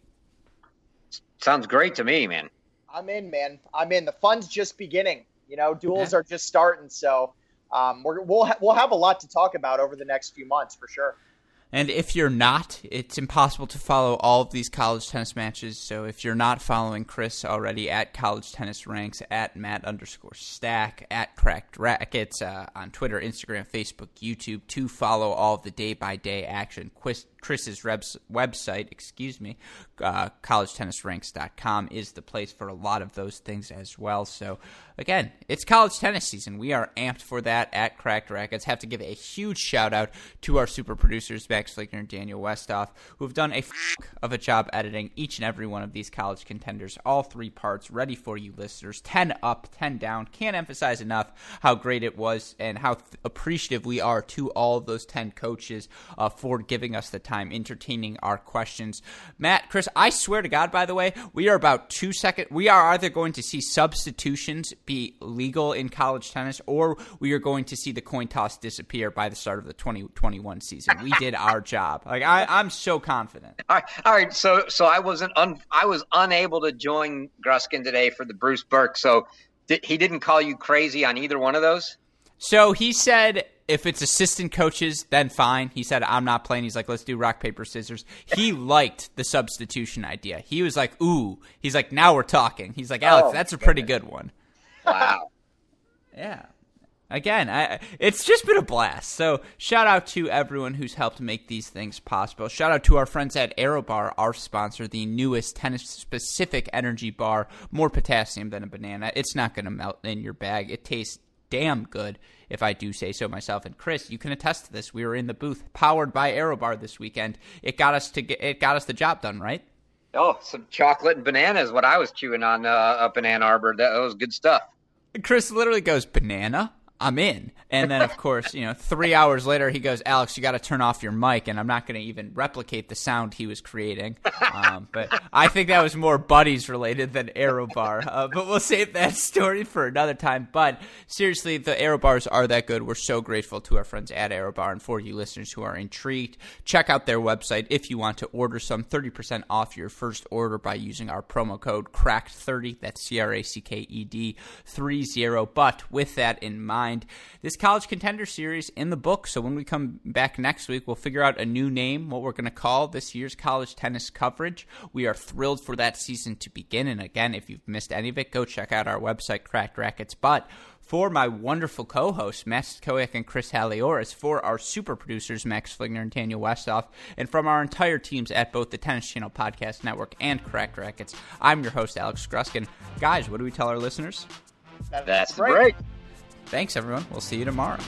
Sounds great to me, man. I'm in, man. I'm in. The fun's just beginning. You know, duels are just starting, so um, we will ha- we'll have a lot to talk about over the next few months for sure. And if you're not, it's impossible to follow all of these college tennis matches. So if you're not following Chris already at College Tennis Ranks, at Matt underscore Stack, at Cracked Racquets uh, on Twitter, Instagram, Facebook, YouTube, to follow all of the day by day action. Chris's website, excuse me, uh, collegetennisranks.com is the place for a lot of those things as well. So again, it's college tennis season. We are amped for that at Cracked Racquets. Have to give a huge shout out to our super producers, Max Fligner and Daniel Westoff, who have done a f- of a job editing each and every one of these college contenders, all three parts ready for you listeners. 10 up, 10 down. Can't emphasize enough how great it was and how th- appreciative we are to all those 10 coaches uh, for giving us the time, entertaining our questions. Matt, Chris, I swear to God, by the way, we are about two seconds. We are either going to see substitutions be legal in college tennis, or we are going to see the coin toss disappear by the start of the 2021 season. We did our job. Like I, I'm so confident. All right, all right. So, so I wasn't. Un, I was unable to join Gruskin today for the Bruce Berque. So, did, he didn't call you crazy on either one of those. So he said if it's assistant coaches, then fine. He said, I'm not playing. He's like, let's do rock, paper, scissors. He liked the substitution idea. He was like, ooh. He's like, now we're talking. He's like, Alex, oh, that's a pretty good one. Wow. yeah. Again, I, it's just been a blast. So, shout out to everyone who's helped make these things possible. Shout out to our friends at ArrowBar, our sponsor, the newest tennis specific energy bar. More potassium than a banana. It's not going to melt in your bag. It tastes damn good, if I do say so myself. And Chris, you can attest to this. We were in the booth, powered by ArrowBar this weekend. It got us to get, it got us the job done, right? Oh, some chocolate and banana is what I was chewing on uh, up in Ann Arbor. That, that was good stuff. Chris literally goes, Banana? I'm in. And then, of course, you know, three hours later, he goes, Alex, you got to turn off your mic. And I'm not going to even replicate the sound he was creating. Um, but I think that was more buddies related than ArrowBar. Uh, but we'll save that story for another time. But seriously, the ArrowBars are that good. We're so grateful to our friends at ArrowBar. And for you listeners who are intrigued, check out their website if you want to order some 30% off your first order by using our promo code CRACKED30. That's C R A C K E D 30. But with that in mind, this college contender series in the book. So when we come back next week, we'll figure out a new name, what we're going to call this year's college tennis coverage. We are thrilled for that season to begin. And again, if you've missed any of it, go check out our website, Cracked Racquets. But for my wonderful co-hosts, Matt Stachowiak and Chris Halioris, for our super producers, Max Fligner and Daniel Westoff, and from our entire teams at both the Tennis Channel Podcast Network and Cracked Racquets, I'm your host, Alex Gruskin. Guys, what do we tell our listeners? That's, That's great. Thanks, everyone. We'll see you tomorrow.